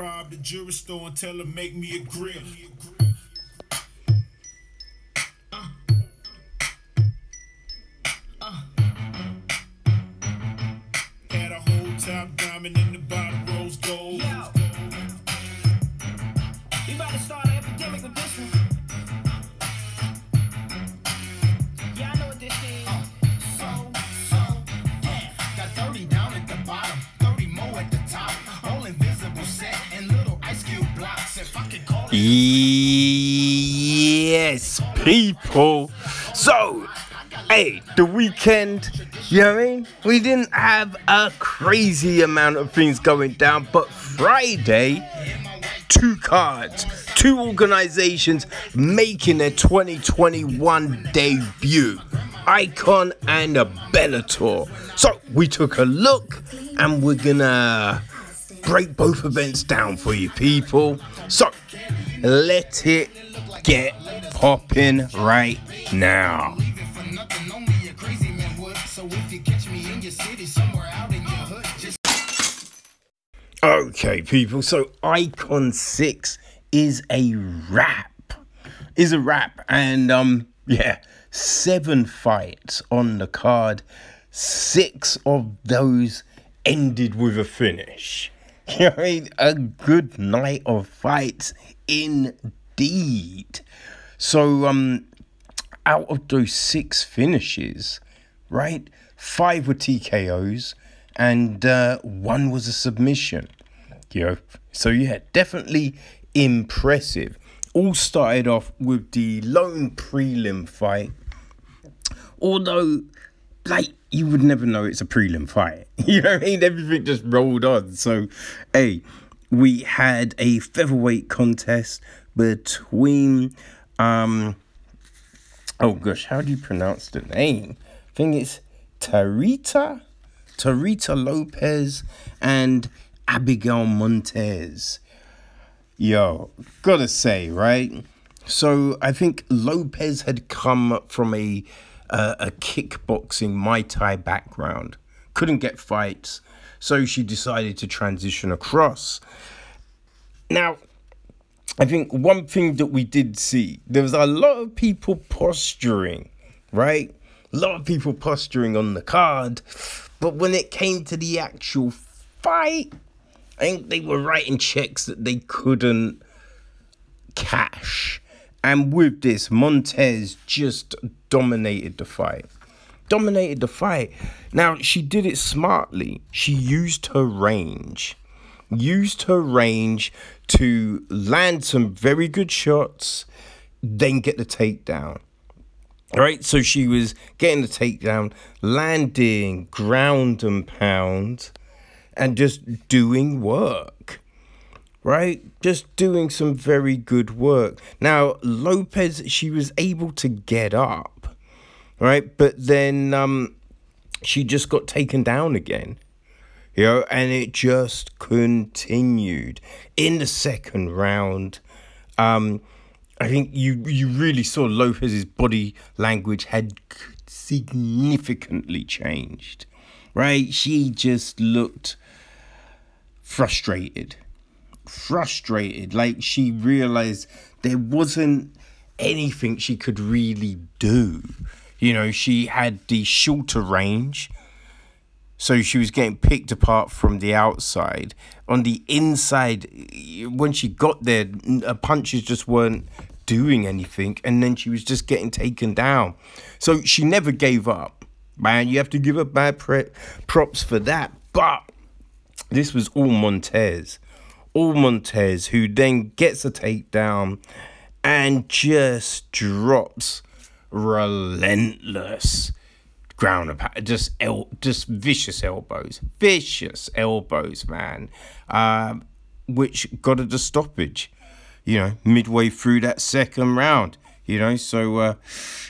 rob the jewelry store and tell her make me a grill. People. So, hey, the weekend, you know what I mean? We didn't have a crazy amount of things going down, but Friday, two cards, two organizations making their 2021 debut. Icon and a Bellator. So we took a look and we're gonna break both events down for you people. So let it get popping right now. In in Okay, people. So Icon Six is a wrap. Is a wrap, and um, yeah, seven fights on the card. Six of those ended with a finish. You know I mean? A good night of fights indeed. So um, out of those six finishes, right? Five were TKOs and uh, one was a submission. You know, so yeah, definitely impressive. All started off with the lone prelim fight, although, like, you would never know it's a prelim fight. You know what I mean? Everything just rolled on. So, hey, we had a featherweight contest between um oh gosh, how do you pronounce the name? I think it's Tarita, Tarita Lopez and Abigail Montez. Yo, gotta say, right? So I think Lopez had come from a uh, a kickboxing Muay Thai background, couldn't get fights, so she decided to transition across. Now, I think one thing that we did see, there was a lot of people posturing, right? A lot of people posturing on the card. But when it came to the actual fight, I think they were writing checks that they couldn't cash. And with this, Montez just dominated the fight. Dominated the fight. Now, she did it smartly. She used her range used her range to land some very good shots, then get the takedown. All right, so she was getting the takedown, landing ground and pound, and just doing work. Right, just doing some very good work. Now, Lopez, she was able to get up, right, but then um, she just got taken down again you know, and it just continued in the second round. Um, I think you you really saw Lopez's body language had significantly changed, right? She just looked frustrated, frustrated, like she realized there wasn't anything she could really do. You know, she had the shorter range so she was getting picked apart from the outside. On the inside, when she got there, her punches just weren't doing anything, and then she was just getting taken down. So she never gave up. Man, you have to give her bad pre- props for that. But this was all Montez. All Montez, who then gets a takedown and just drops relentless ground and just el- just vicious elbows, vicious elbows, man, um, which got to stoppage. You know, midway through that second round. You know, so uh,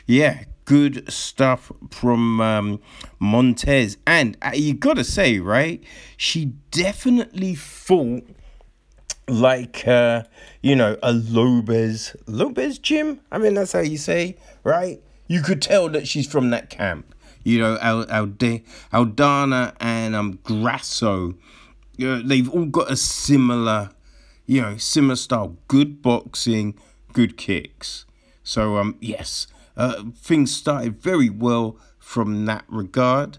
yeah, good stuff from um, Montez, and uh, you gotta say, right, she definitely fought like uh, you know a Lobo Lobo Gym. I mean that's how you say, right? You could tell that she's from that camp. You know, Al, Alde, Aldana and um Grasso. You they've all got a similar you know, similar style, good boxing, good kicks. So um, yes, uh, things started very well from that regard.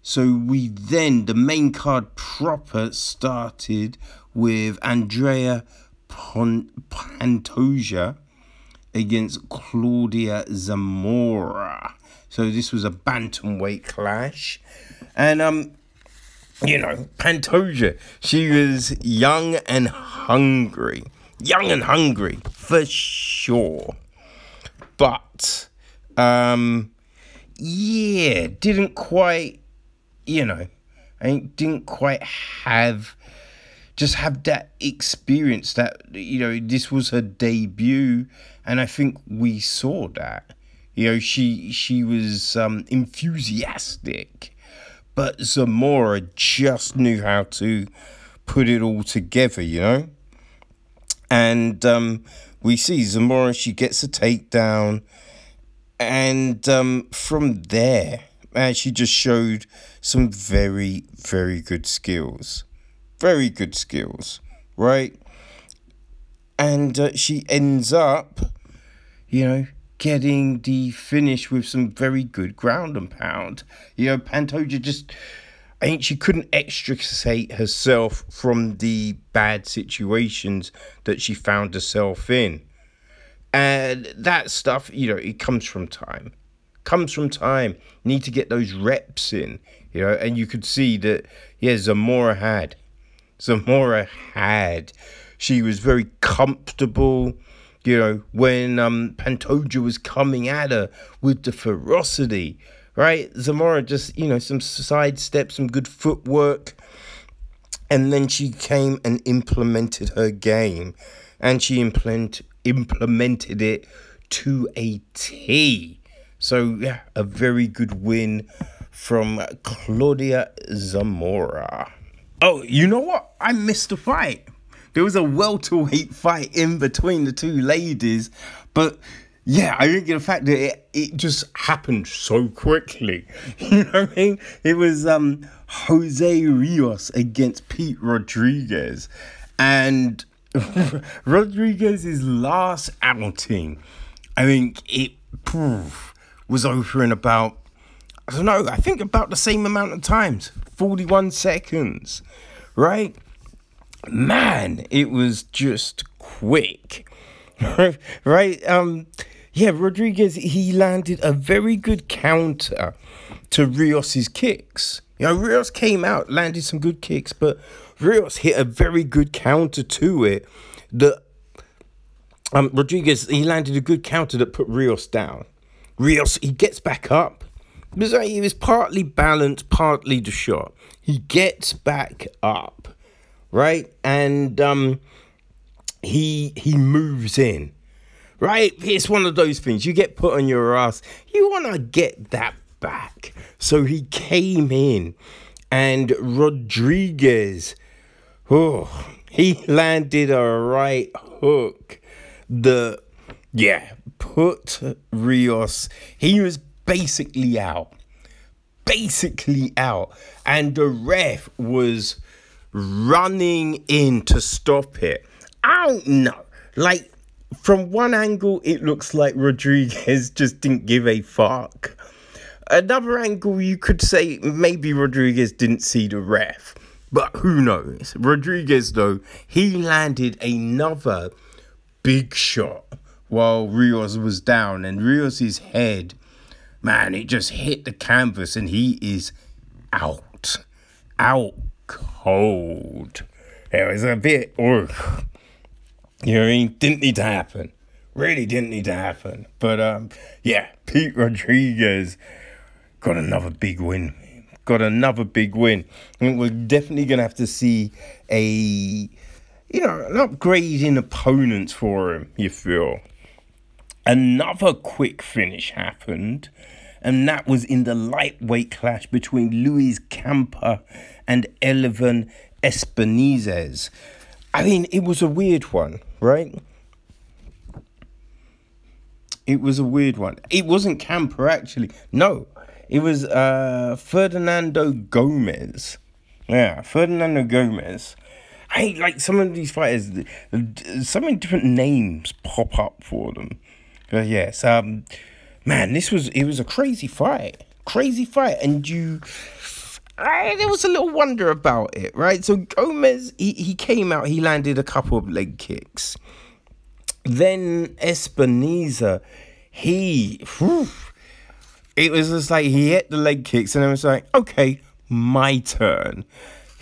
So we then the main card proper started with Andrea Pon- Pantoja against Claudia Zamora. So this was a bantamweight clash, and um, you know, Pantoja, she was young and hungry, young and hungry for sure, but um, yeah, didn't quite, you know, I didn't quite have just have that experience that you know this was her debut. And i think we saw that you know she she was um enthusiastic but zamora just knew how to put it all together you know and um we see zamora she gets a takedown and um from there man she just showed some very very good skills very good skills, right? And uh, she ends up, you know, getting the finish with some very good ground and pound. You know, Pantoja just, think she couldn't extricate herself from the bad situations that she found herself in. And that stuff, you know, it comes from time. Comes from time. Need to get those reps in, you know, and you could see that, yeah, Zamora had Zamora had. She was very comfortable. You know, when um, Pantoja was coming at her with the ferocity, right? Zamora just, you know, some side steps, some good footwork. And then she came and implemented her game. And she implement, implemented it to a T. So, yeah, a very good win from Claudia Zamora. Oh, you know what? I missed a fight. There was a welterweight fight in between the two ladies, but yeah, I think the fact that it, it just happened so quickly. You know what I mean? It was um Jose Rios against Pete Rodriguez. And Rodriguez's last outing, I think it poof, was over in about I don't know, I think about the same amount of times 41 seconds, right? Man, it was just quick, right? Um, yeah, Rodriguez, he landed a very good counter to Rios's kicks. You know, Rios came out, landed some good kicks, but Rios hit a very good counter to it that um, Rodriguez, he landed a good counter that put Rios down. Rios, he gets back up because he was partly balanced, partly the shot. He gets back up, right, and um, he he moves in, right. It's one of those things you get put on your ass. You want to get that back. So he came in, and Rodriguez, oh, he landed a right hook. The yeah, put Rios. He was basically out. Basically out. And the ref was running in to stop it. I don't know. Like, from one angle, it looks like Rodriguez just didn't give a fuck. Another angle, you could say maybe Rodriguez didn't see the ref. But who knows? Rodriguez, though, he landed another big shot while Rios was down, and Rios's head man, it just hit the canvas and he is out. Out cold. It was a bit, ugh. You know what I mean? Didn't need to happen. Really didn't need to happen. But um, yeah, Pete Rodriguez got another big win. Got another big win. I mean, we're definitely gonna have to see a you know, an upgrade in opponents for him, you feel. Another quick finish happened and that was in the lightweight clash between Luis Camper and Elvin Espinoza. I mean, it was a weird one, right? It was a weird one. It wasn't Camper, actually. No, it was uh, Fernando Gomez. Yeah, Fernando Gomez. I like some of these fighters. So many different names pop up for them. But yes, um, man, this was it was a crazy fight, crazy fight, and you. I, there was a little wonder about it, right? So Gomez, he, he came out, he landed a couple of leg kicks. Then Espinosa, he, whew, it was just like he hit the leg kicks, and I was like, okay, my turn.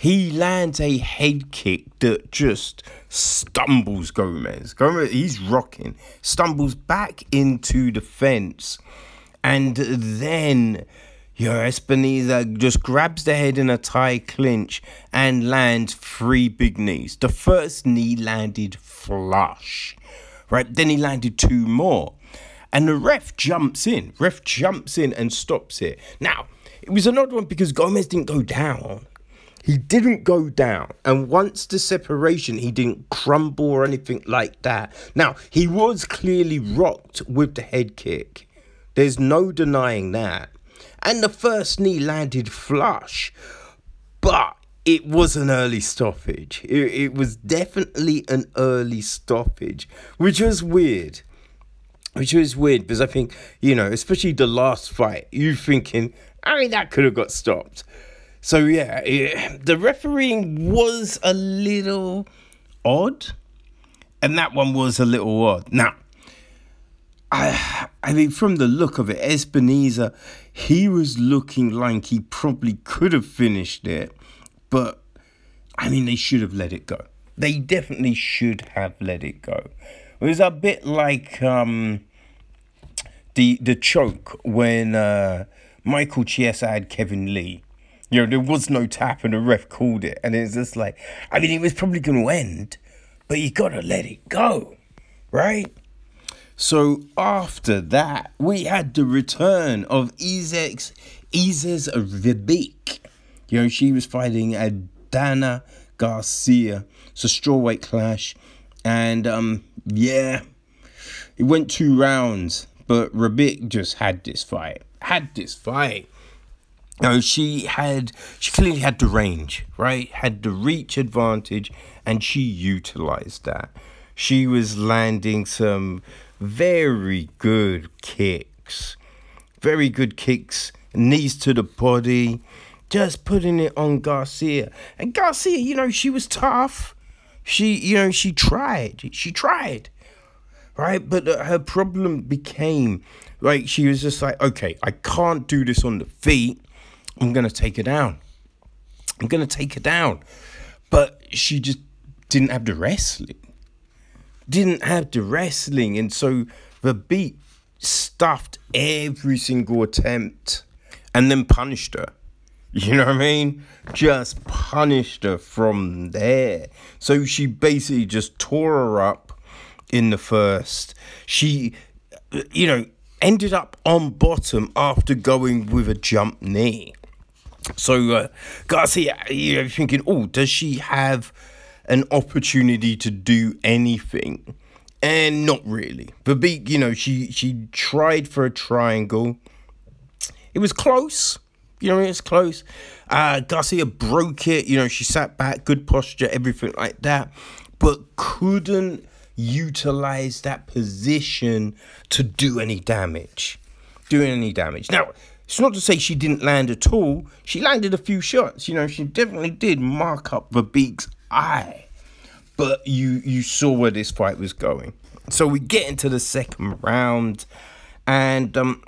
He lands a head kick that just stumbles Gomez. Gomez, he's rocking, stumbles back into the fence, and then your Espinoza just grabs the head in a tie clinch and lands three big knees. The first knee landed flush, right? Then he landed two more. And the ref jumps in. Ref jumps in and stops it. Now, it was an odd one because Gomez didn't go down. He didn't go down. And once the separation, he didn't crumble or anything like that. Now, he was clearly rocked with the head kick. There's no denying that. And the first knee landed flush. But it was an early stoppage. It, it was definitely an early stoppage, which was weird. Which was weird because I think, you know, especially the last fight, you thinking, I mean, that could have got stopped. So yeah, it, the refereeing was a little odd, and that one was a little odd. Now, I I mean, from the look of it, Espinoza, he was looking like he probably could have finished it, but I mean, they should have let it go. They definitely should have let it go. It was a bit like um, the the choke when uh, Michael Chiesa had Kevin Lee. You know, there was no tap and the ref called it. And it's just like, I mean, it was probably going to end, but you got to let it go, right? So after that, we had the return of Izex, Isis Verbeek. You know, she was fighting Dana Garcia. It's a strawweight clash. And um, yeah, it went two rounds, but Verbeek just had this fight. Had this fight. No, she had she clearly had the range, right? Had the reach advantage, and she utilized that. She was landing some very good kicks, very good kicks, knees to the body, just putting it on Garcia. And Garcia, you know, she was tough. She, you know, she tried. She tried, right? But uh, her problem became, like, she was just like, okay, I can't do this on the feet I'm going to take her down. I'm going to take her down. But she just didn't have the wrestling. Didn't have the wrestling. And so Verbeek stuffed every single attempt and then punished her. You know what I mean? Just punished her from there. So she basically just tore her up in the first. She, you know, ended up on bottom after going with a jump knee. So uh, Garcia, you're thinking, oh, does she have an opportunity to do anything? And not really. Verbeek, you know, she she tried for a triangle. It was close. You know, it was close. Uh, Garcia broke it. You know, she sat back, good posture, everything like that, but couldn't utilize that position to do any damage. Doing any damage. Now, it's not to say she didn't land at all. She landed a few shots. You know, she definitely did mark up Verbeek's eye. But you you saw where this fight was going. So we get into the second round, and um,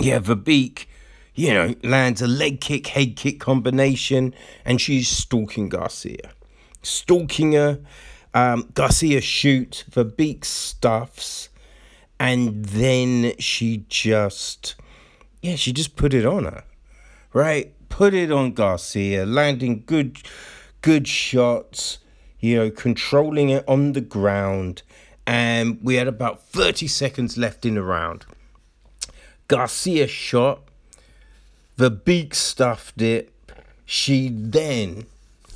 yeah, Verbeek, you know, lands a leg kick, head kick combination, and she's stalking Garcia, stalking her. Um, Garcia shoots, Verbeek stuffs, and then she just yeah, she just put it on her, right? Put it on Garcia, landing good, good shots, you know, controlling it on the ground. And we had about 30 seconds left in the round. Garcia shot, Verbeek stuffed it. She then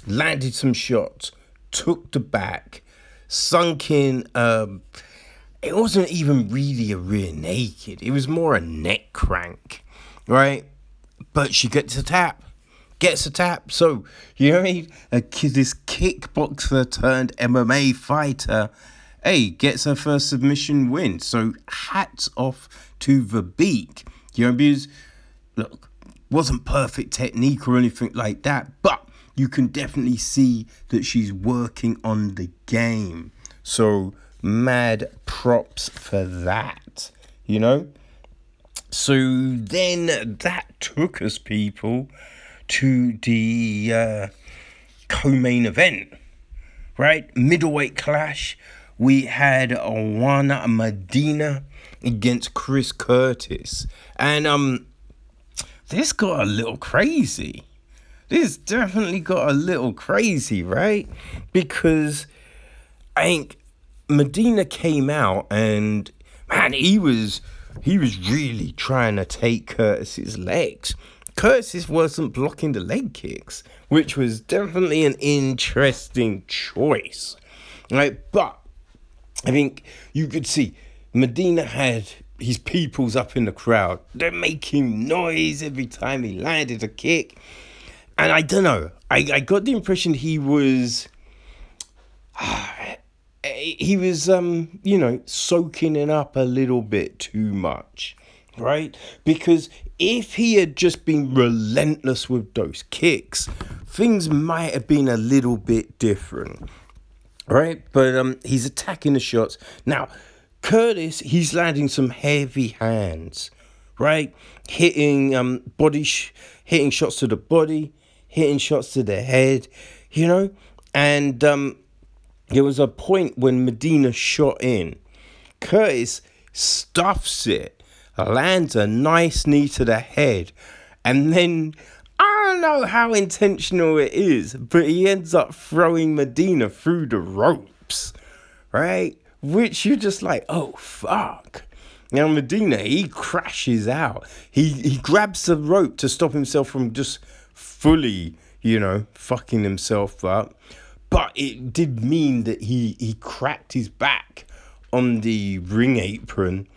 landed some shots, took the back, sunk in. Um, it wasn't even really a rear naked. It was more a neck crank, right? But she gets a tap. gets a tap. So, you know what I mean? A, ki- this kickboxer turned MMA fighter, hey, gets her first submission win. So, hats off to the beak. You know, because, look, wasn't perfect technique or anything like that, but you can definitely see that she's working on the game. So, mad props for that, you know? So then that took us, people, to the uh, co main event, right? Middleweight clash. We had Juana Medina against Chris Curtis. And um, this got a little crazy. This definitely got a little crazy, right? Because I think Medina came out and man, he was he was really trying to take Curtis's legs. Curtis wasn't blocking the leg kicks, which was definitely an interesting choice. Right, but I think you could see Medina had his peoples up in the crowd. They're making noise every time he landed a kick. And I don't know. I, I got the impression he was he was um you know soaking it up a little bit too much right? Because if he had just been relentless with those kicks things might have been a little bit different right? But um he's attacking the shots. Now curtis he's landing some heavy hands right? Hitting um body sh- hitting shots to the body hitting shots to the head you know? And um there was a point when Medina shot in. Curtis stuffs it, lands a nice knee to the head, and then I don't know how intentional it is, but he ends up throwing Medina through the ropes, right? Which you're just like, oh fuck. Now Medina, he crashes out. He he grabs the rope to stop himself from just fully, you know, fucking himself up but it did mean that he he cracked his back on the ring apron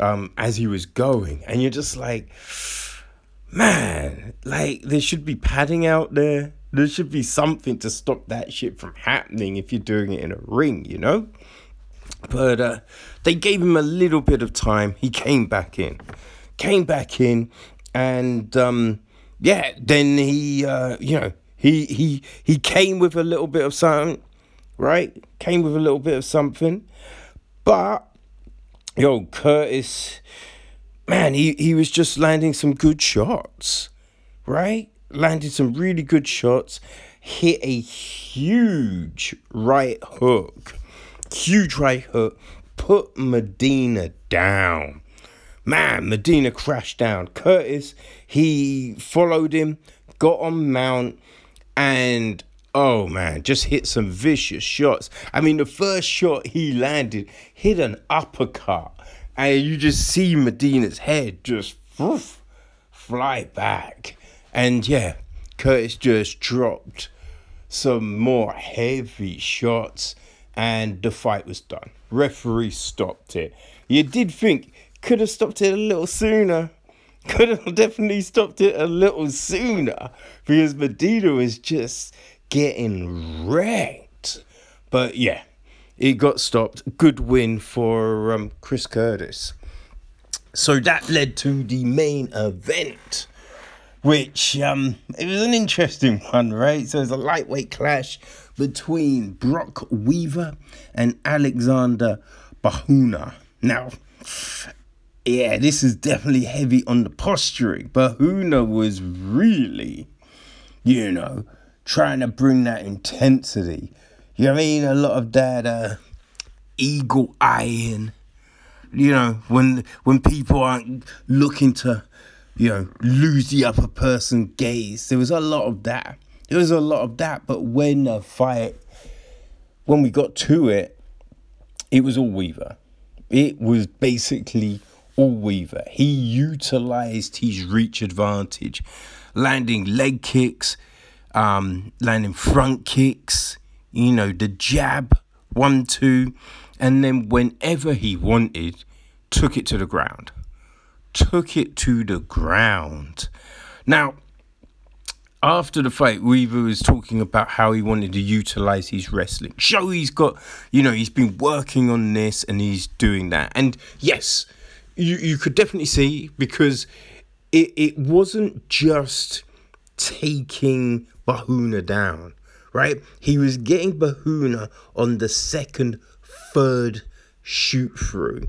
um, as he was going, and you're just like, man, like there should be padding out there. There should be something to stop that shit from happening if you're doing it in a ring, you know. But uh, they gave him a little bit of time. He came back in, came back in, and um, yeah, then he, uh, you know, he he he came with a little bit of something, right? Came with a little bit of something. But yo, Curtis, man, he, he was just landing some good shots, right? Landed some really good shots, hit a huge right hook. Huge right hook. Put Medina down. Man, Medina crashed down. Curtis, he followed him, got on mount, and oh man, just hit some vicious shots. I mean, the first shot he landed hit an uppercut, and you just see Medina's head just woof, fly back. And yeah, Curtis just dropped some more heavy shots, and the fight was done. Referee stopped it. You did think could have stopped it a little sooner could have definitely stopped it a little sooner because Medina was just getting wrecked. But yeah, it got stopped. Good win for um, Chris Curtis. So that led to the main event, which um, it was an interesting one, right? So it's a lightweight clash between Brock Weaver and Alexander Bahuna. Now, yeah, this is definitely heavy on the posturing. Bahuna was really, you know, trying to bring that intensity. You know I mean? A lot of that uh, eagle eyeing. You know, when when people aren't looking to, you know, lose the upper person gaze. There was a lot of that. There was a lot of that. But when the fight, when we got to it, it was all Weaver. It was basically all Weaver. He utilized his reach advantage, landing leg kicks, um, landing front kicks, you know, the jab, one, two, and then whenever he wanted, took it to the ground. Took it to the ground. Now, after the fight, Weaver was talking about how he wanted to utilize his wrestling. Show he's got, you know, he's been working on this and he's doing that. And yes, you, you could definitely see because it, it wasn't just taking Bahuna down, right? He was getting Bahuna on the second, third shoot through.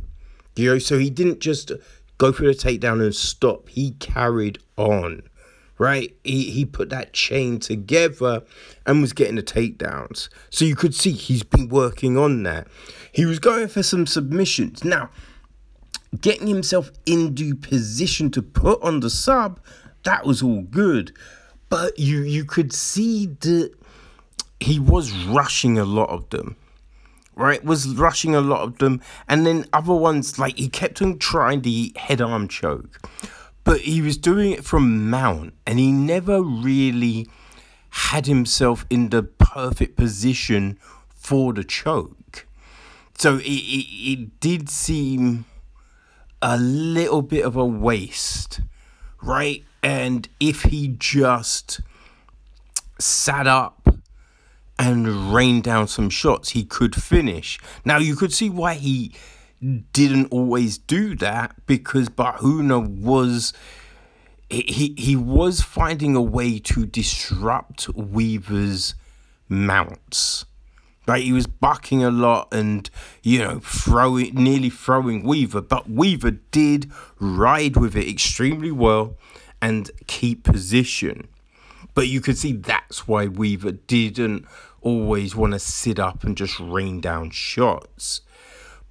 You know, so he didn't just go for the takedown and stop. He carried on right? He he put that chain together and was getting the takedowns. So you could see he's been working on that. He was going for some submissions. Now, getting himself into position to put on the sub, that was all good. But you you could see that he was rushing a lot of them. Right, was rushing a lot of them, and then other ones like he kept on trying the head arm choke but he was doing it from mount and he never really had himself in the perfect position for the choke. So it, it, it did seem a little bit of a waste, right? And if he just sat up and rained down some shots, he could finish. Now you could see why he didn't always do that because Bahuna was he he was finding a way to disrupt Weaver's mounts. Right, he was bucking a lot and you know throwing nearly throwing Weaver, but Weaver did ride with it extremely well and keep position. But you could see that's why Weaver didn't always want to sit up and just rain down shots.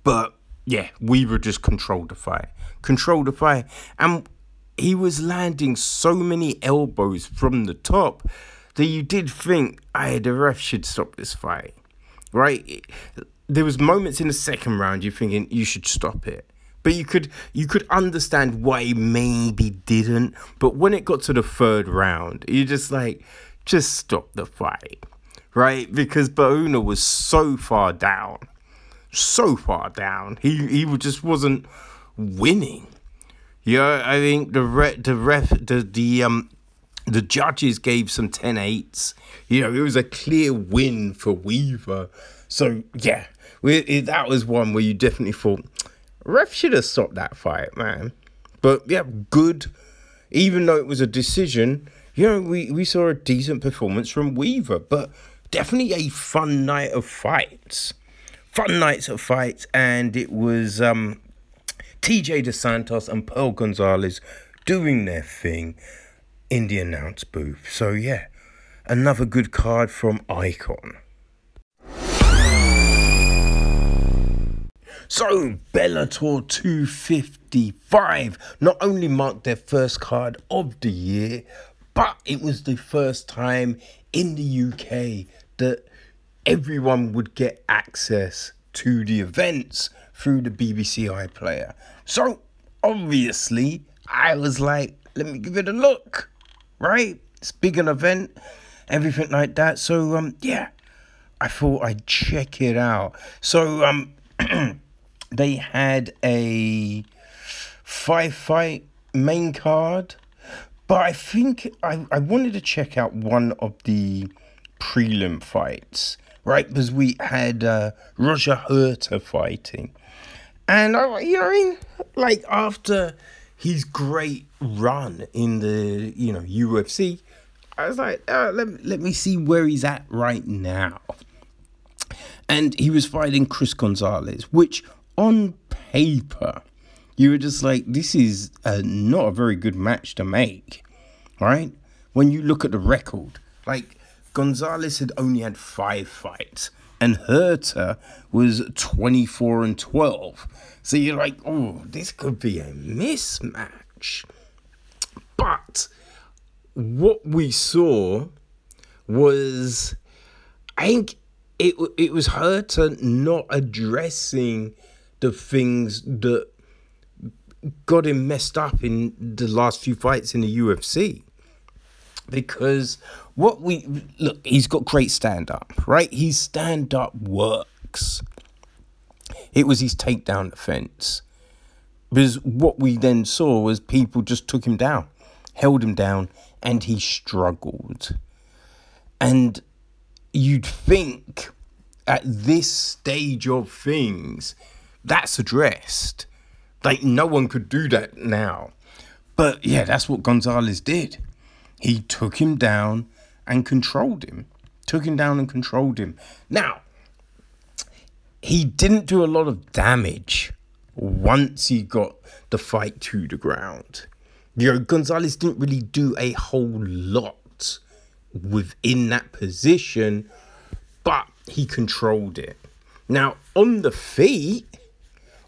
But yeah, Weaver just controlled the fight. Controlled the fight. And he was landing so many elbows from the top that you did think, hey, the ref should stop this fight. Right? There was moments in the second round you're thinking you should stop it. But you could you could understand why he maybe didn't. But when it got to the third round, you're just like, just stop the fight. Right? Because Bahuna was so far down so far down. He he just wasn't winning. Yeah, I think the re- the ref the the um the judges gave some 10 8s. You know, it was a clear win for Weaver. So yeah, we, it, that was one where you definitely thought ref should have stopped that fight, man. But yeah, good. Even though it was a decision, you know, we, we saw a decent performance from Weaver, but definitely a fun night of fights fun nights of fights, and it was um, TJ De Santis and Pearl Gonzalez doing their thing in the announce booth. So yeah, another good card from Icon. So, Bellator 255 not only marked their first card of the year, but it was the first time in the UK that everyone would get access to the events through the BBC iPlayer. So obviously, I was like, let me give it a look, right? It's big an event, everything like that. So um, yeah, I thought I'd check it out. So um, they had a five fight main card, but I think I I wanted to check out one of the prelim fights right? Because we had uh, Roger Huerta fighting. And, I, you know I mean? Like, after his great run in the, you know, UFC, I was like, uh, let, let me see where he's at right now. And he was fighting Chris Gonzalez, which on paper, you were just like, this is a, not a very good match to make, right? When you look at the record, like Gonzalez had only had five fights, and Huerta was 24 and 12. So you're like, oh, this could be a mismatch. What we saw was, I think it it was to not addressing the things that got him messed up in the last few fights in the UFC because what we look, he's got great stand up, right? His stand up works. It was his takedown defense. Because what we then saw was people just took him down, held him down, and he struggled. And you'd think at this stage of things, that's addressed. Like, no one could do that now. But yeah, that's what Gonzalez did. He took him down and controlled him. Took him down and controlled him. Now, he didn't do a lot of damage once he got the fight to the ground. You know, Gonzalez didn't really do a whole lot within that position, but he controlled it. Now, on the feet,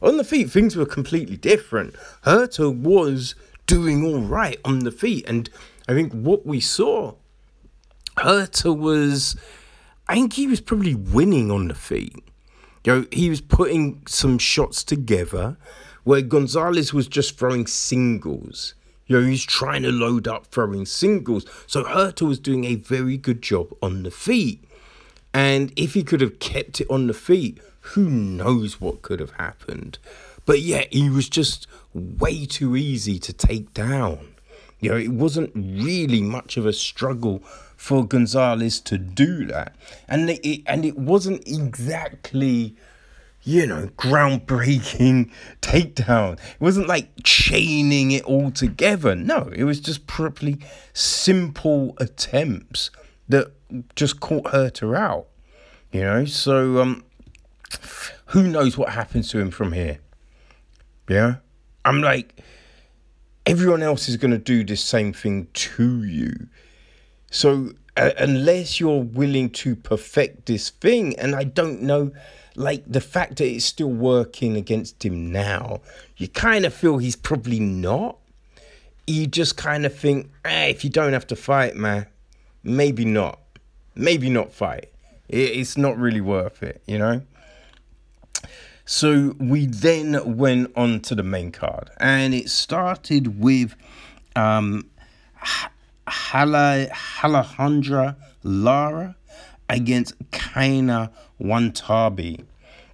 on the feet, things were completely different. Huerta was doing all right on the feet, and I think what we saw, Huerta was, I think he was probably winning on the feet. You know, he was putting some shots together where Gonzalez was just throwing singles. You know, he's trying to load up throwing singles. So Huerta was doing a very good job on the feet. And if he could have kept it on the feet, who knows what could have happened. But yeah, he was just way too easy to take down. You know, it wasn't really much of a struggle for Gonzalez to do that, and it and it wasn't exactly, you know, groundbreaking takedown. It wasn't like chaining it all together. No, it was just probably simple attempts that just caught Huerta out. You know, so um, who knows what happens to him from here? Yeah, I'm like everyone else is going to do the same thing to you. So uh, unless you're willing to perfect this thing, and I don't know, like the fact that it's still working against him now, you kind of feel he's probably not. You just kind of think, eh, if you don't have to fight, man, maybe not. Maybe not fight. It's not really worth it, you know? So we then went on to the main card, and it started with um, Hala, Alejandra Lara against Kana Watanabe.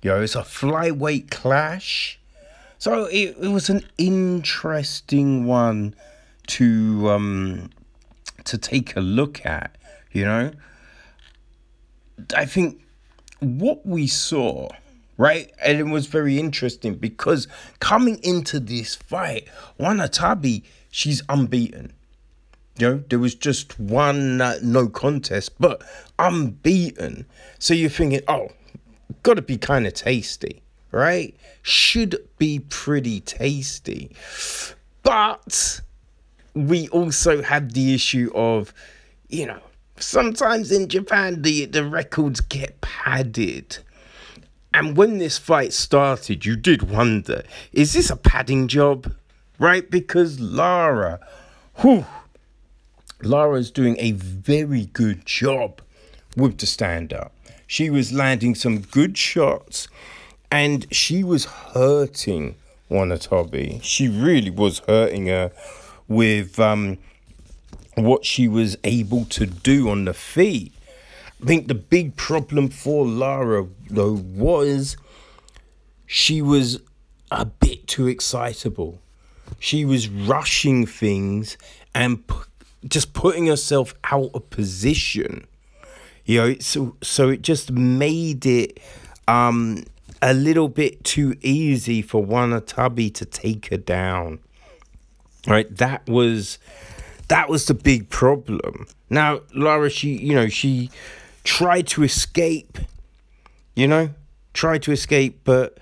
Yo, it's a flyweight clash. So it, it was an interesting one to um to take a look at, you know. I think what we saw, right, and it was very interesting because coming into this fight, Watanabe, she's unbeaten. You know, there was just one uh, no contest, but unbeaten. So you're thinking, oh, got to be kind of tasty, right? Should be pretty tasty. But we also had the issue of, you know, sometimes in Japan the, the records get padded. And when this fight started, you did wonder, is this a padding job? Right? Because Lara, whew, Lara's doing a very good job with the stand up. She was landing some good shots and she was hurting Watanabe. She really was hurting her with um, what she was able to do on the feet. I think the big problem for Lara, though, was she was a bit too excitable. She was rushing things and just putting herself out of position. You know, so so it just made it um, a little bit too easy for Watanabe to take her down. Right, that was that was the big problem. Now, Lara, she you know she tried to escape. You know, tried to escape, but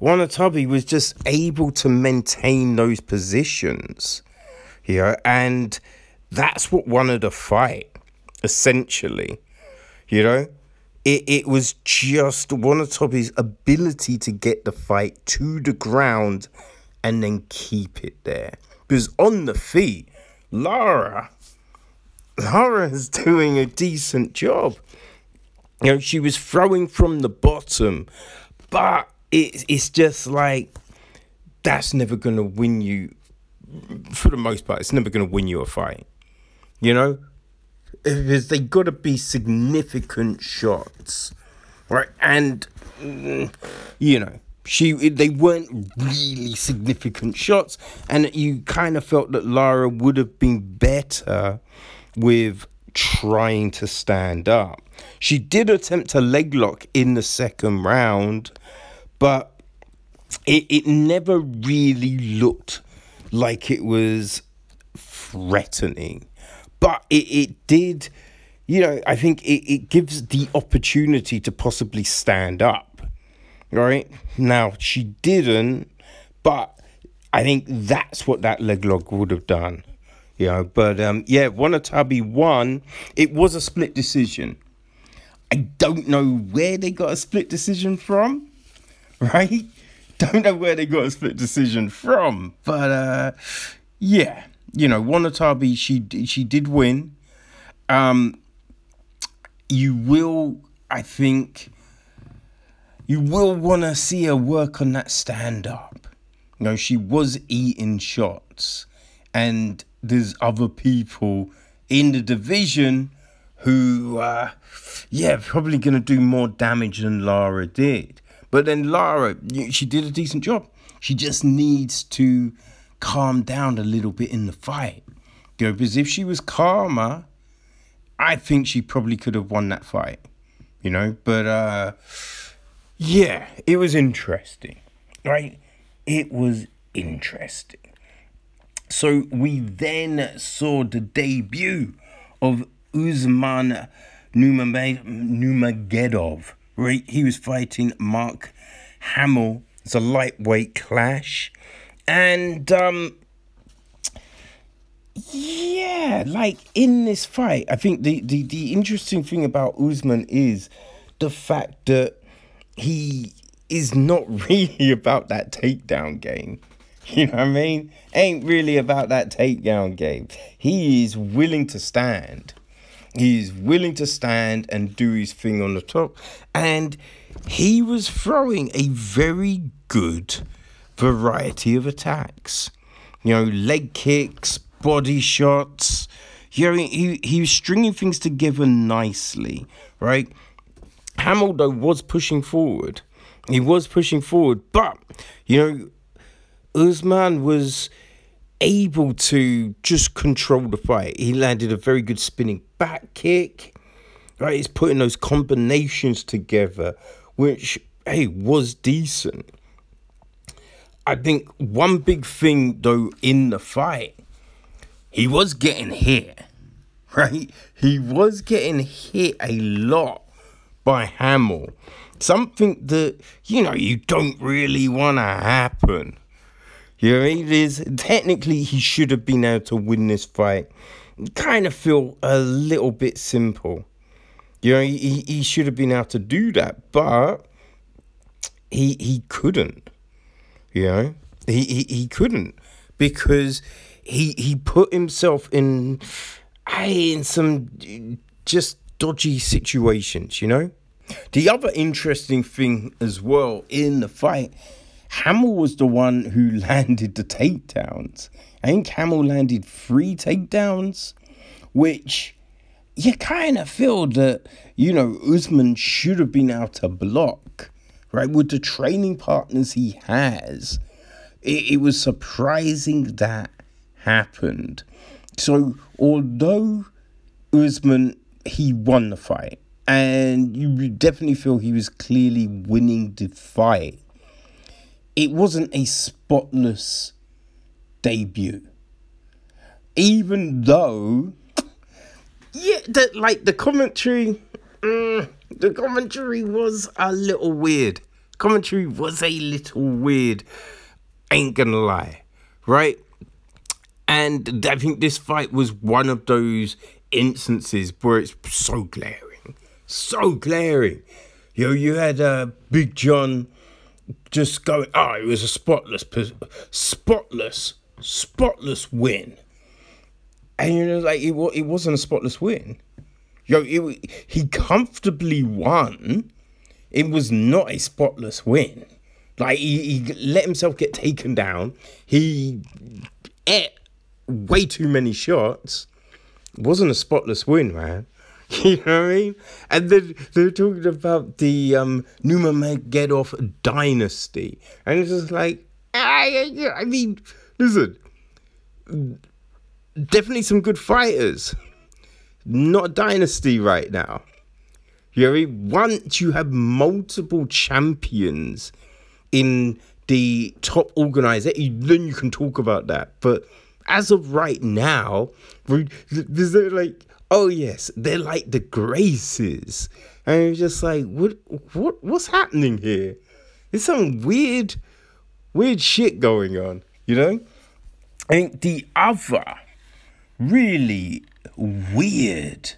Watanabe was just able to maintain those positions. You know, and that's what won the fight, essentially. You know? It, it was just Watanabe's ability to get the fight to the ground and then keep it there. Because on the feet, Lara, Lara is doing a decent job. You know, she was throwing from the bottom, but it, it's just like that's never going to win you, for the most part, it's never going to win you a fight. You know, because they got to be significant shots, right? And mm, you know, she they weren't really significant shots, and you kind of felt that Lara would have been better with trying to stand up. She did attempt a leg lock in the second round, but it, it never really looked like it was threatening. But it, it did, you know, I think it, it gives the opportunity to possibly stand up. Right? Now, she didn't, but I think that's what that leg lock would have done. You know, but um, yeah, Watanabe won. It was a split decision. I don't know where they got a split decision from, right? Don't know where they got a split decision from, but uh, yeah, you know, Watanabe she she did win. Um, you will, I think, you will want to see her work on that stand up. You know, she was eating shots, and there's other people in the division who, uh, yeah, probably going to do more damage than Lara did. But then Lara, she did a decent job. She just needs to calm down a little bit in the fight. You know, because if she was calmer, I think she probably could have won that fight. You know, but uh yeah, it was interesting. Right? It was interesting. So we then saw the debut of Usman Nurmagomedov. Right, he was fighting Mark Hamel. It's a lightweight clash, and um, yeah, like in this fight, I think the the the interesting thing about Usman is the fact that he is not really about that takedown game. You know what I mean? Ain't really about that takedown game. He is willing to stand. He's willing to stand and do his thing on the top. And he was throwing a very good variety of attacks. You know, leg kicks, body shots. You know, he, he was stringing things together nicely, right? Hamel, though, was pushing forward. He was pushing forward, but, you know, Usman was able to just control the fight. He landed a very good spinning back kick. Right, he's putting those combinations together, which hey was decent. I think one big thing though in the fight, he was getting hit. Right? He was getting hit a lot by Hamel. Something that, you know, you don't really want to happen. You know, it is technically he should have been able to win this fight. Kind of feel a little bit simple. You know, he, he should have been able to do that, but he he couldn't. You know, he he, he couldn't because he he put himself in eh, in some just dodgy situations. You know, the other interesting thing as well in the fight Hamel was the one who landed the takedowns. I think Hamel landed three takedowns, which you kind of feel that, you know, Usman should have been able to block, right? With the training partners he has, it, it was surprising that happened. So, although Usman, he won the fight, and you definitely feel he was clearly winning the fight it wasn't a spotless debut. Even though, yeah, that like the commentary, mm, the commentary was a little weird. Commentary was a little weird. Ain't gonna lie, right? And I think this fight was one of those instances where it's so glaring, so glaring. Yo, you had uh, Big John just going, oh, it was a spotless, spotless, spotless win. And you know, like it, it wasn't a spotless win. Yo, it, he comfortably won. It was not a spotless win. Like he, he let himself get taken down. He ate way too many shots. It wasn't a spotless win, man. You know what I mean? And then they're talking about the um, Nurmagomedov dynasty. And it's just like, I, I mean, listen, definitely some good fighters. Not dynasty right now. You know Once you have multiple champions in the top organization, then you can talk about that. But as of right now, there's like, oh yes, they're like the Gracies, and it's just like, what, what, what's happening here? There's some weird, weird shit going on, you know. Think the other really weird,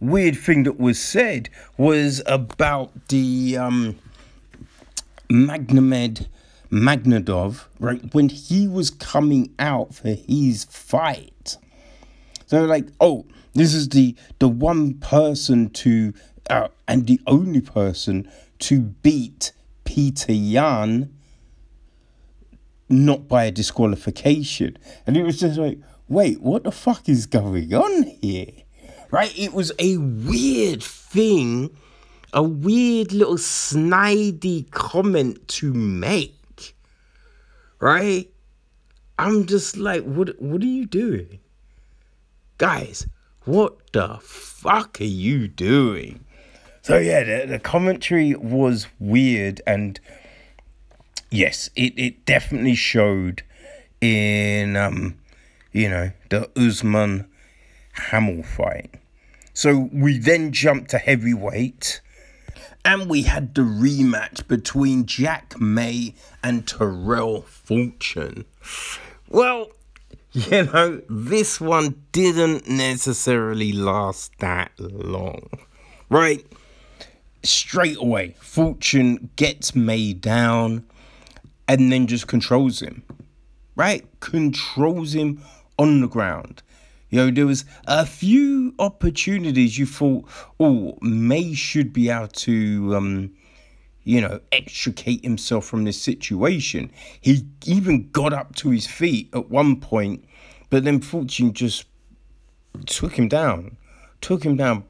weird thing that was said was about the um, Magomed Magomedov, right? When he was coming out for his fight, so like, oh, this is the the one person to uh, and the only person to beat Peter Yan not by a disqualification. And it was just like, wait, what the fuck is going on here? Right? It was a weird thing, a weird little snidey comment to make. Right? I'm just like, what what are you doing? Guys, what the fuck are you doing? So yeah, the, the commentary was weird and yes, it, it definitely showed in um, you know, the Usman Hamel fight. So we then jumped to heavyweight and we had the rematch between Jack May and Tyrell Fortune. Well, you know, this one didn't necessarily last that long, right? Straight away, Fortune gets May down and then just controls him, right? Controls him on the ground. You know, there was a few opportunities you thought, oh, May should be able to, um, you know, extricate himself from this situation. He even got up to his feet at one point, but then Fortune just took him down, took him down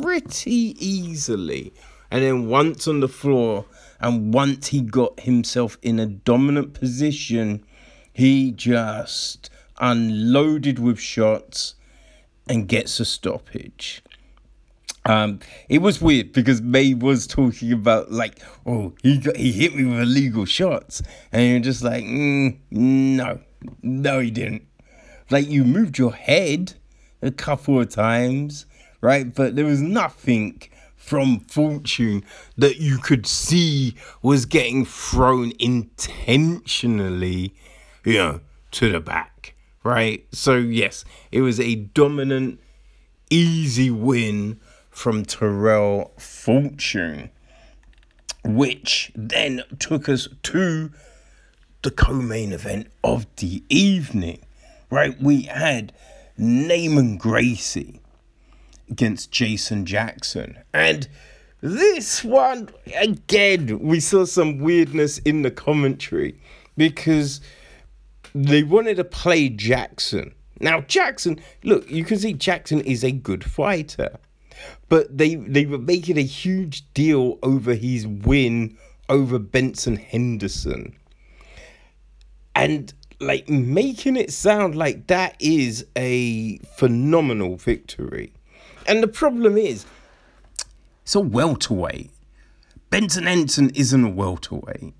pretty easily. And then once on the floor, and once he got himself in a dominant position, he just unloaded with shots and gets a stoppage. Um, it was weird because May was talking about like, oh, he got, he hit me with illegal shots, and you're just like, mm, no, no, he didn't. Like you moved your head a couple of times, right? But there was nothing from Fortune that you could see was getting thrown intentionally, you know, to the back, right? So yes, it was a dominant, easy win from Tyrell Fortune, which then took us to the co-main event of the evening, right? We had Neiman Gracie against Jason Jackson, and this one again, we saw some weirdness in the commentary because they wanted to play Jackson. Now Jackson, look, you can see Jackson is a good fighter, but they they were making a huge deal over his win over Benson Henderson, and like making it sound like that is a phenomenal victory. And the problem is, it's a welterweight. Benson Henderson isn't a welterweight.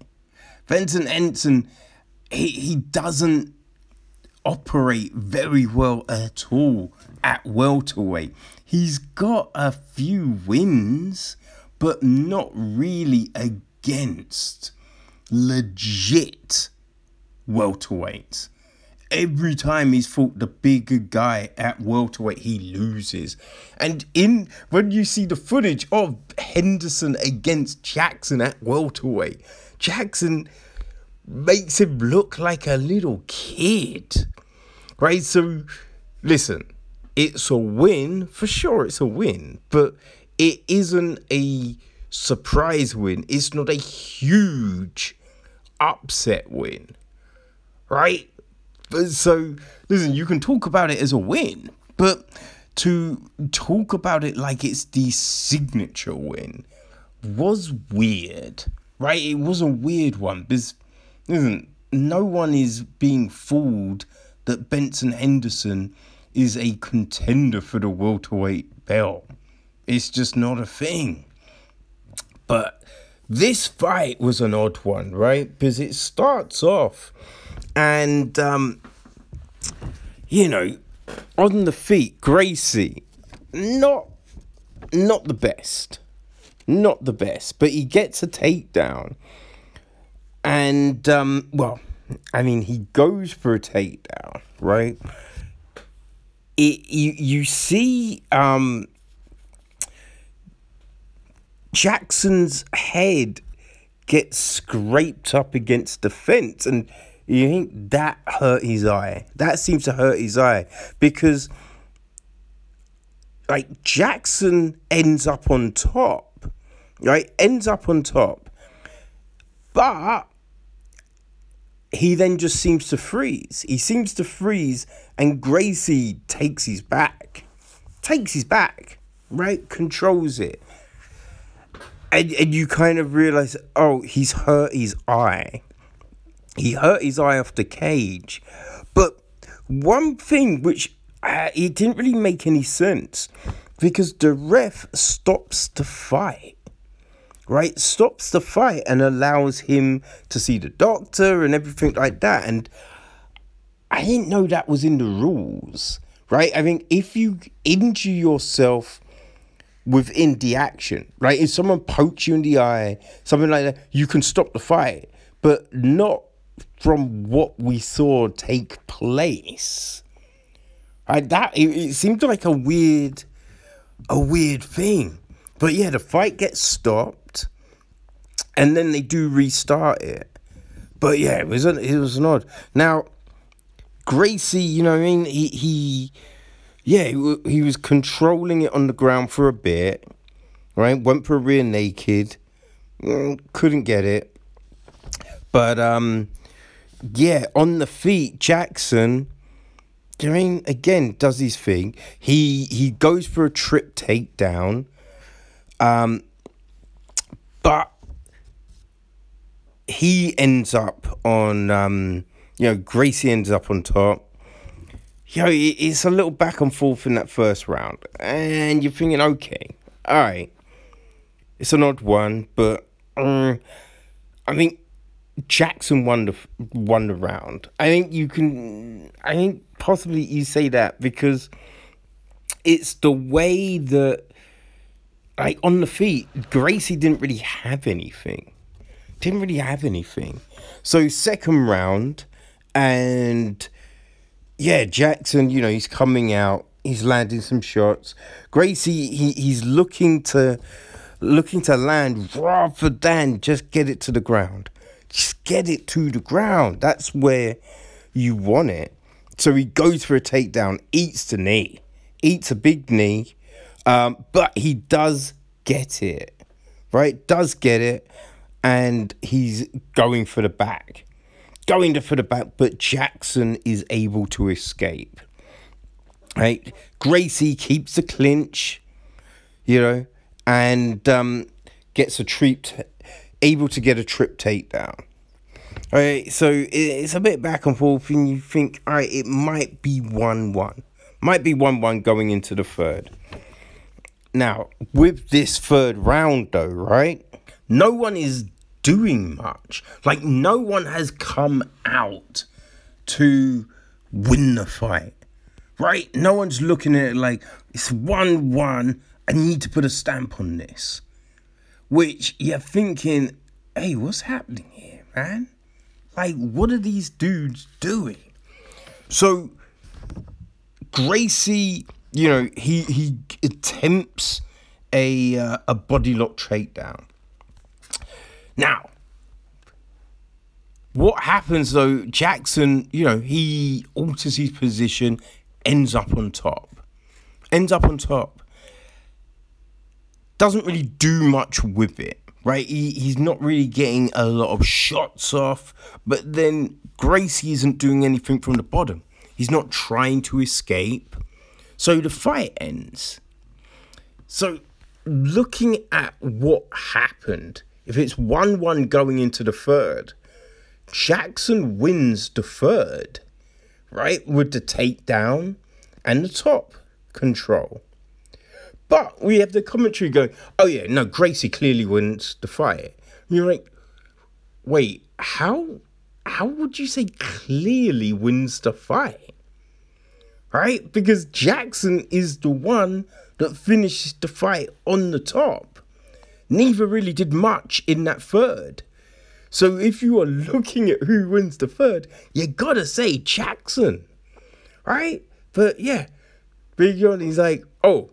Benson Henderson, he, he doesn't operate very well at all at welterweight. He's got a few wins, but not really against legit welterweights. Every time he's fought the bigger guy at welterweight, he loses. And in when you see the footage of Henderson against Jackson at welterweight, Jackson makes him look like a little kid. Right? So listen, it's a win, for sure it's a win, but it isn't a surprise win. It's not a huge upset win. Right? So listen, you can talk about it as a win, but to talk about it like it's the signature win was weird, right? It was a weird one because listen, no one is being fooled that Benson Henderson is a contender for the welterweight belt. It's just not a thing. But this fight was an odd one, right? Because it starts off and um you know, on the feet, Gracie, not not the best. Not the best, but he gets a takedown. And um well, I mean he goes for a takedown, right? It you you see um Jackson's head gets scraped up against the fence and you think that hurt his eye. That seems to hurt his eye because like Jackson ends up on top, right? Ends up on top. But he then just seems to freeze. He seems to freeze and Gracie takes his back. Takes his back, right? Controls it and, and you kind of realize, oh, he's hurt his eye. He hurt his eye off the cage. But one thing which uh, it didn't really make any sense because the ref stops the fight, right? Stops the fight and allows him to see the doctor and everything like that. And I didn't know that was in the rules, right? I think if you injure yourself within the action, right? If someone pokes you in the eye, something like that, you can stop the fight, but not from what we saw take place. Right? That it, it seemed like a weird, a weird thing. But yeah, the fight gets stopped, and then they do restart it. But yeah, it was an, it was an odd. Now, Gracie, you know, what I mean, he he yeah, he, he was controlling it on the ground for a bit, right? Went for a rear naked, mm, couldn't get it. But um, yeah, on the feet, Jackson. I mean, again, does his thing. He he goes for a trip takedown. Um, but he ends up on um, you know, Gracie ends up on top you know, it's a little back and forth in that first round, and you're thinking, okay, all right, it's an odd one, but um, I think Jackson won the won the round. I think you can. I think possibly you say that because it's the way that, like on the feet, Gracie didn't really have anything. Didn't really have anything. So second round, and yeah, Jackson, you know, he's coming out, he's landing some shots. Gracie, he, he's looking to looking to land rather than just get it to the ground. Just get it to the ground. That's where you want it. So he goes for a takedown, eats the knee, eats a big knee, um, but he does get it, right? Does get it, and he's going for the back going to for the back, but Jackson is able to escape. Right? Gracie keeps the clinch, you know, and um, gets a trip, able to get a trip takedown. All right, so it's a bit back and forth, and you think, all right, it might be 1 1. Might be 1 1 going into the third. Now, with this third round, though, right? No one is doing much. Like, no one has come out to win the fight, right? No one's looking at it like it's 1 1. I need to put a stamp on this. Which you're thinking, hey, what's happening here, man? Like, what are these dudes doing? So, Gracie, you know, he he attempts a uh, a body lock takedown. Now, what happens though? Jackson, you know, he alters his position, ends up on top, ends up on top. Doesn't really do much with it, right? He, he's not really getting a lot of shots off, but then Gracie isn't doing anything from the bottom. He's not trying to escape. So the fight ends. So looking at what happened, if it's 1 1 going into the third, Jackson wins the third, right? With the takedown and the top control. But we have the commentary going, oh yeah, no, Gracie clearly wins the fight. And you're like, wait, how how would you say clearly wins the fight? Right? Because Jackson is the one that finished the fight on the top. Neither really did much in that third. So if you are looking at who wins the third, you gotta say Jackson. Right? But yeah, Big John, he's like, oh,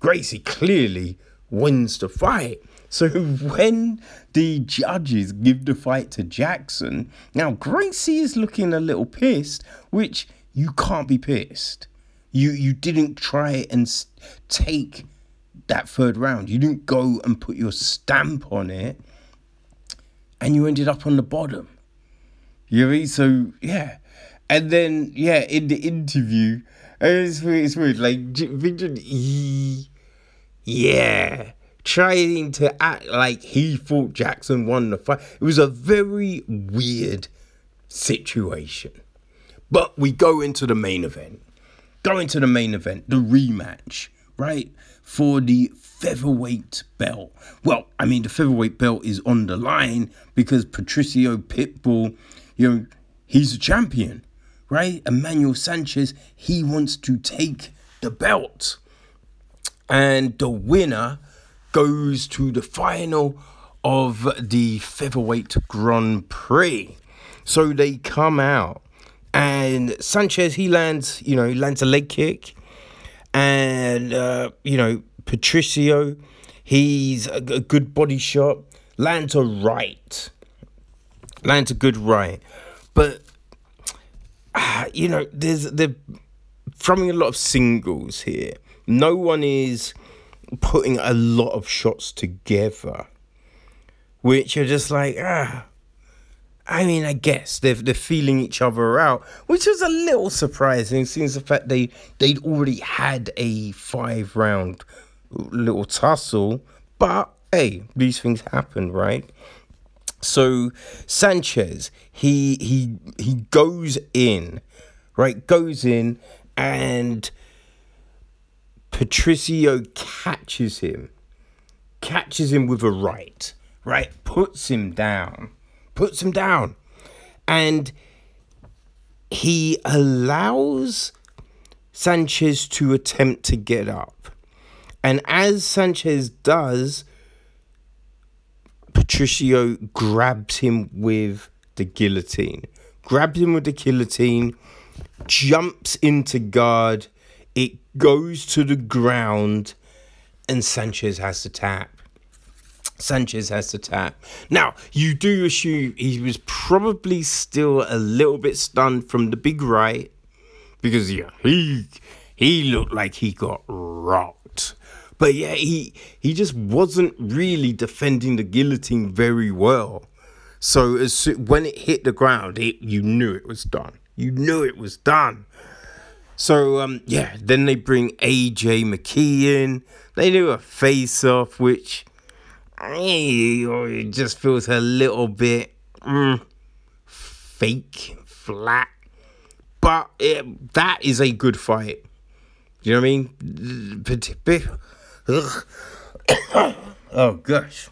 Gracie clearly wins the fight. So when the judges give the fight to Jackson, now Gracie is looking a little pissed, which you can't be pissed. You you didn't try and take that third round. You didn't go and put your stamp on it, and you ended up on the bottom. You know? So yeah, and then yeah, in the interview, it's weird. It's weird. Like Victor, he, yeah, trying to act like he thought Jackson won the fight. It was a very weird situation. But we go into the main event. Go into the main event, the rematch, right? For the featherweight belt. Well, I mean, the featherweight belt is on the line because Patricio Pitbull, you know, he's a champion, right? Emmanuel Sanchez, he wants to take the belt. And the winner goes to the final of the featherweight Grand Prix. So they come out, and Sanchez he lands, you know, lands a leg kick, and uh, you know Patricio, he's a, a good body shot, lands a right, lands a good right, but ah, you know there's they're throwing a lot of singles here. No one is putting a lot of shots together, which are just like ah. I mean, I guess they're they're feeling each other out, which was a little surprising, since the fact they they'd already had a five round little tussle. But hey, these things happen, right? So Sanchez, he he he goes in, right? Goes in and Patricio catches him, catches him with a right, right? Puts him down, puts him down, and he allows Sanchez to attempt to get up. And as Sanchez does, Patricio grabs him with the guillotine. Grabs him with the guillotine, jumps into guard. It goes to the ground, and Sanchez has to tap. Sanchez has to tap. Now, you do assume he was probably still a little bit stunned from the big right because yeah, he he looked like he got rocked. But yeah, he he just wasn't really defending the guillotine very well. So as when it hit the ground, it you knew it was done. You knew it was done. So um yeah, then they bring AJ McKee in. They do a face off, which it just feels a little bit mm, fake, flat. But it, that is a good fight. You know what I mean? Oh gosh,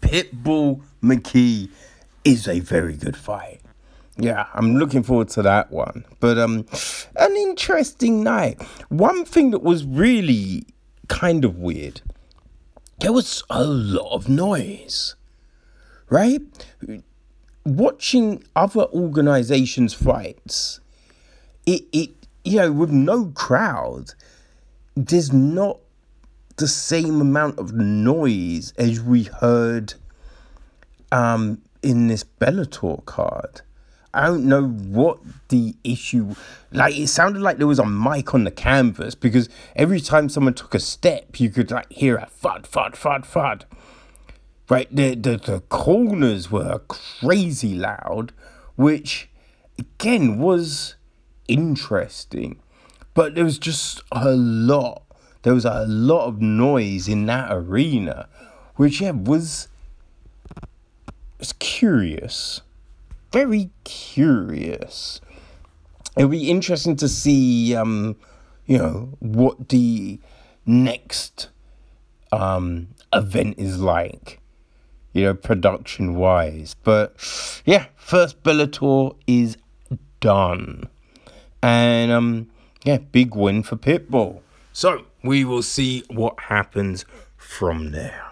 Pitbull McKee is a very good fight. Yeah, I'm looking forward to that one. But um, an interesting night. One thing that was really kind of weird. There was a lot of noise, right? Watching other organizations' fights, it it you know with no crowd, there's not the same amount of noise as we heard um in this Bellator card. I don't know what the issue like it sounded like there was a mic on the canvas because every time someone took a step you could like hear a thud thud thud thud. Right, the the, the corners were crazy loud, which again was interesting. but there was just a lot. There was a lot of noise in that arena, which yeah was was curious, very curious. It'll be interesting to see, um, you know, what the next um, event is like, you know, production wise. But yeah, first Bellator is done. And um, yeah, big win for Pitbull. So we will see what happens from there.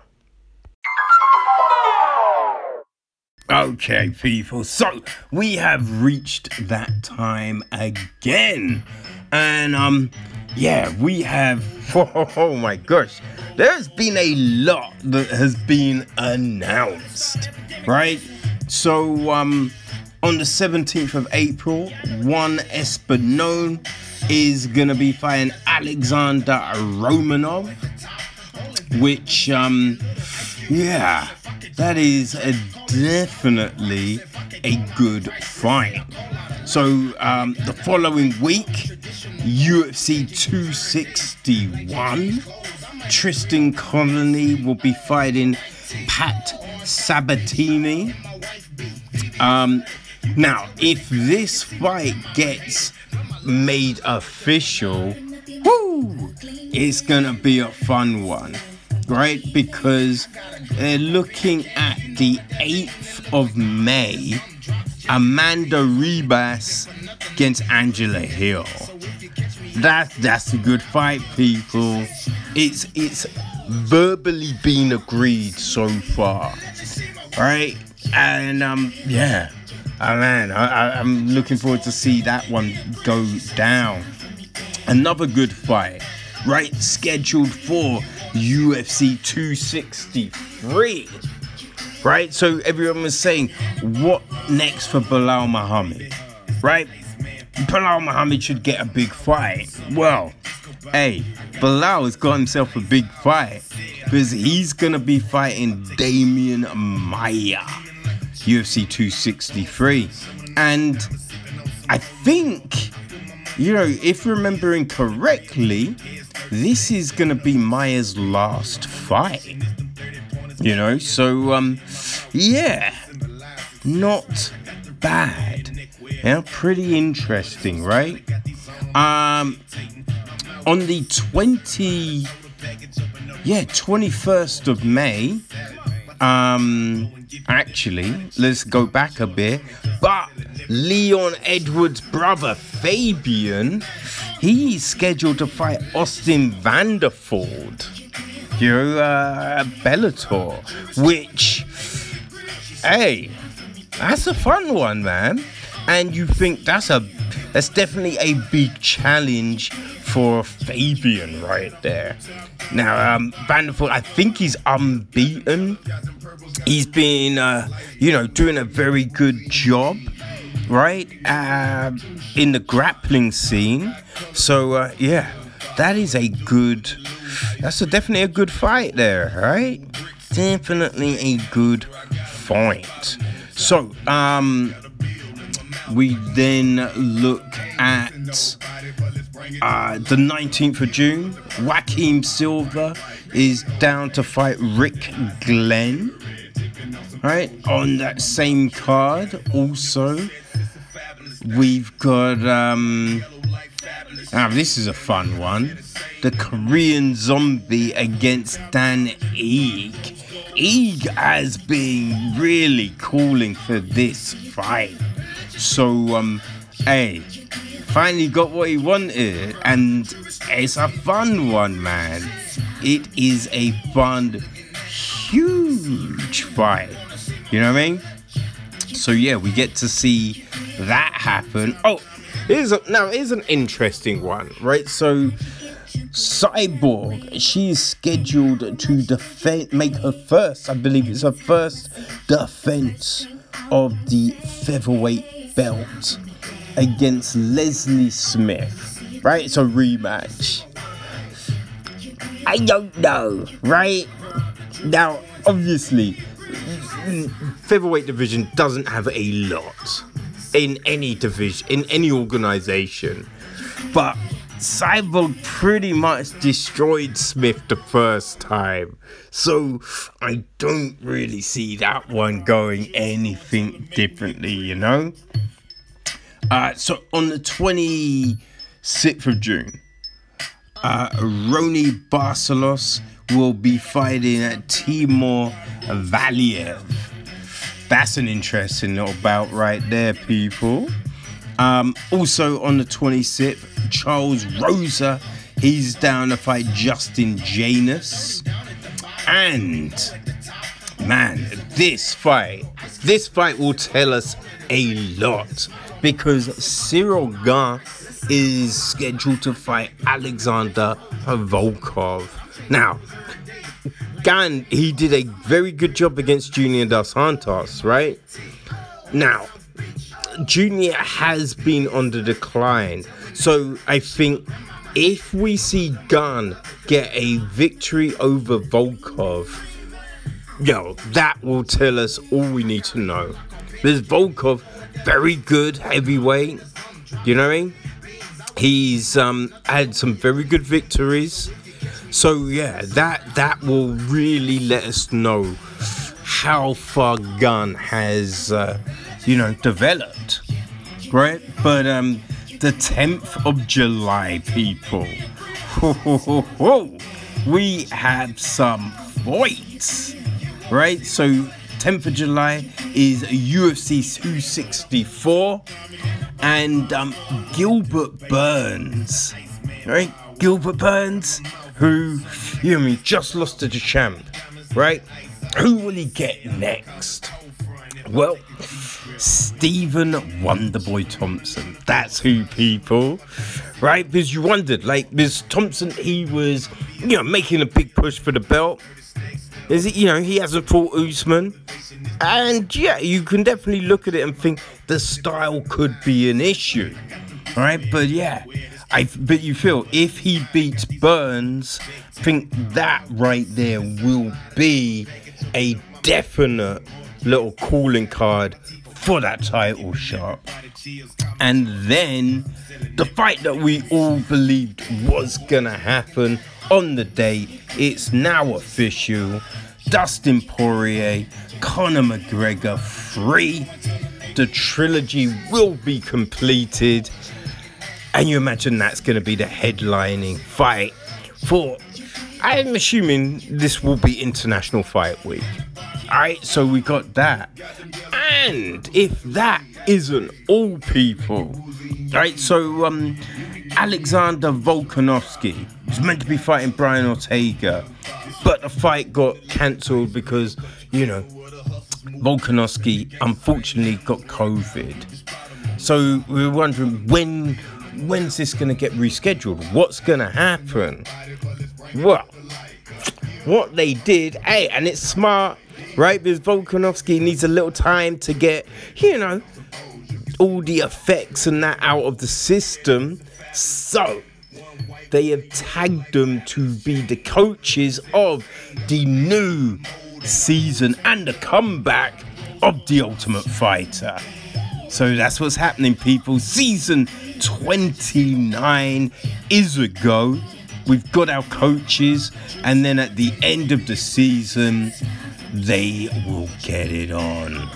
Okay, people, so we have reached that time again. And um yeah, we have oh my gosh. There's been a lot that has been announced, right? So um on the 17th of April, Juan Espino is gonna be fighting Alexander Romanov, which um yeah, that is a definitely a good fight. So um, the following week, UFC 261, Tristan Connelly will be fighting Pat Sabatini. Um, now, if this fight gets made official, woo, it's gonna be a fun one right? Because they're looking at the 8th of May, Amanda Ribas against Angela Hill. That that's a good fight, people. It's it's verbally been agreed so far, right? And um, yeah, oh, man, I, I, I'm looking forward to see that one go down. Another good fight, right? Scheduled for UFC 263. Right? So everyone was saying, what next for Belal Muhammad? Right? Belal Muhammad should get a big fight. Well, hey, Belal has got himself a big fight because he's gonna be fighting Demian Maia, UFC 263. And I think, you know, if remembering correctly, this is gonna be Maia's last fight. You know, so um, yeah, not bad. Yeah, pretty interesting, right? Um, on the twenty, yeah, twenty first of May. Um, actually, let's go back a bit. But Leon Edwards' brother Fabian he's scheduled to fight Austin Vanderford. You know, uh, Bellator, which, hey, that's a fun one, man. And you think that's a that's definitely a big challenge for Fabian right there. Now, um, Vanderford, I think he's unbeaten. He's been, uh, you know, doing a very good job right? Uh, in the grappling scene. So uh, yeah, that is a good. That's a, definitely a good fight there, right? Definitely a good fight. So um, we then look at uh, the 19th of June. Joaquim Silva is down to fight Rick Glenn. Right on that same card, also we've got um ah, this is a fun one. The Korean Zombie against Dan Ige. Ige has been really calling for this fight. So um hey, finally got what he wanted and it's a fun one, man. It is a fun huge fight. You know what I mean? So yeah, we get to see that happen. Oh, here's a, now here's an interesting one, right? So Cyborg, she is scheduled to defend, make her first, I believe it's her first defense of the featherweight belt against Leslie Smith, right? It's a rematch. I don't know, right? Now, obviously, featherweight division doesn't have a lot in any division, in any organization. But Cyborg pretty much destroyed Smith the first time. So I don't really see that one going anything differently, you know? Uh, so on the 26th of June, uh, Raoni Barcelos will be fighting Timur Valiev. That's an interesting little bout right there, people. Um, also on the 26th, Charles Rosa, he's down to fight Justin Jaynes. And man, this fight, this fight will tell us a lot because Cyril Gane is scheduled to fight Alexander Volkov. Now, Gane, he did a very good job against Junior Dos Santos, right? Now, Junior has been on the decline. So I think if we see Gane get a victory over Volkov, yo, that will tell us all we need to know. There's Volkov, very good heavyweight. You know what I mean? He's um, had some very good victories. So yeah, that that will really let us know how far Gane has, uh, you know, developed, right? But um, the 10th of July, people, we have some fights, right? So 10th of July is UFC 264, and um, Gilbert Burns, right? Gilbert Burns, who, you know, me, just lost to the champ, right? Who will he get next? Well, Stephen Wonderboy Thompson. That's who, people. Right? Because you wondered, like, this Thompson, he was, you know, making a big push for the belt. Is it, you know, he hasn't fought Usman. And yeah, you can definitely look at it and think the style could be an issue. Right? But yeah, I but you feel if he beats Burns, I think that right there will be a definite little calling card for that title shot. And then the fight that we all believed was gonna happen on the day, it's now official. Dustin Poirier, Conor McGregor free. The trilogy will be completed. And you imagine that's going to be the headlining fight for. I'm assuming this will be International Fight Week. Alright, so we got that. And if that isn't all people, right? So um Alexander Volkanovski was meant to be fighting Brian Ortega, but the fight got cancelled because, you know, Volkanovski unfortunately got COVID. So we were wondering when when's this gonna get rescheduled? What's gonna happen? Well, what they did, hey, and it's smart, right? Because Volkanovski needs a little time to get, you know, all the effects and that out of the system. So they have tagged them to be the coaches of the new season and the comeback of the Ultimate Fighter. So that's what's happening, people. Season 29 is a go. We've got our coaches, and then at the end of the season, they will get it on.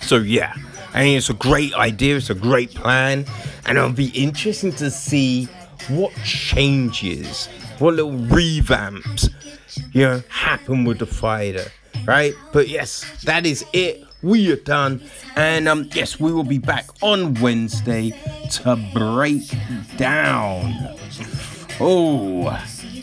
So, yeah, I think it's a great idea, it's a great plan, and it'll be interesting to see what changes, what little revamps, you know, happen with the fighter, right? But yes, that is it. We are done, and um, yes, we will be back on Wednesday to break down. Oh,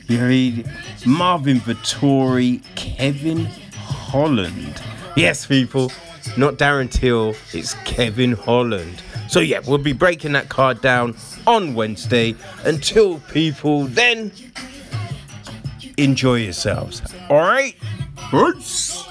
you read Marvin Vettori, Kevin Holland. Yes, people, not Darren Till, it's Kevin Holland. So, yeah, we'll be breaking that card down on Wednesday. Until people then, enjoy yourselves. All right? Peace.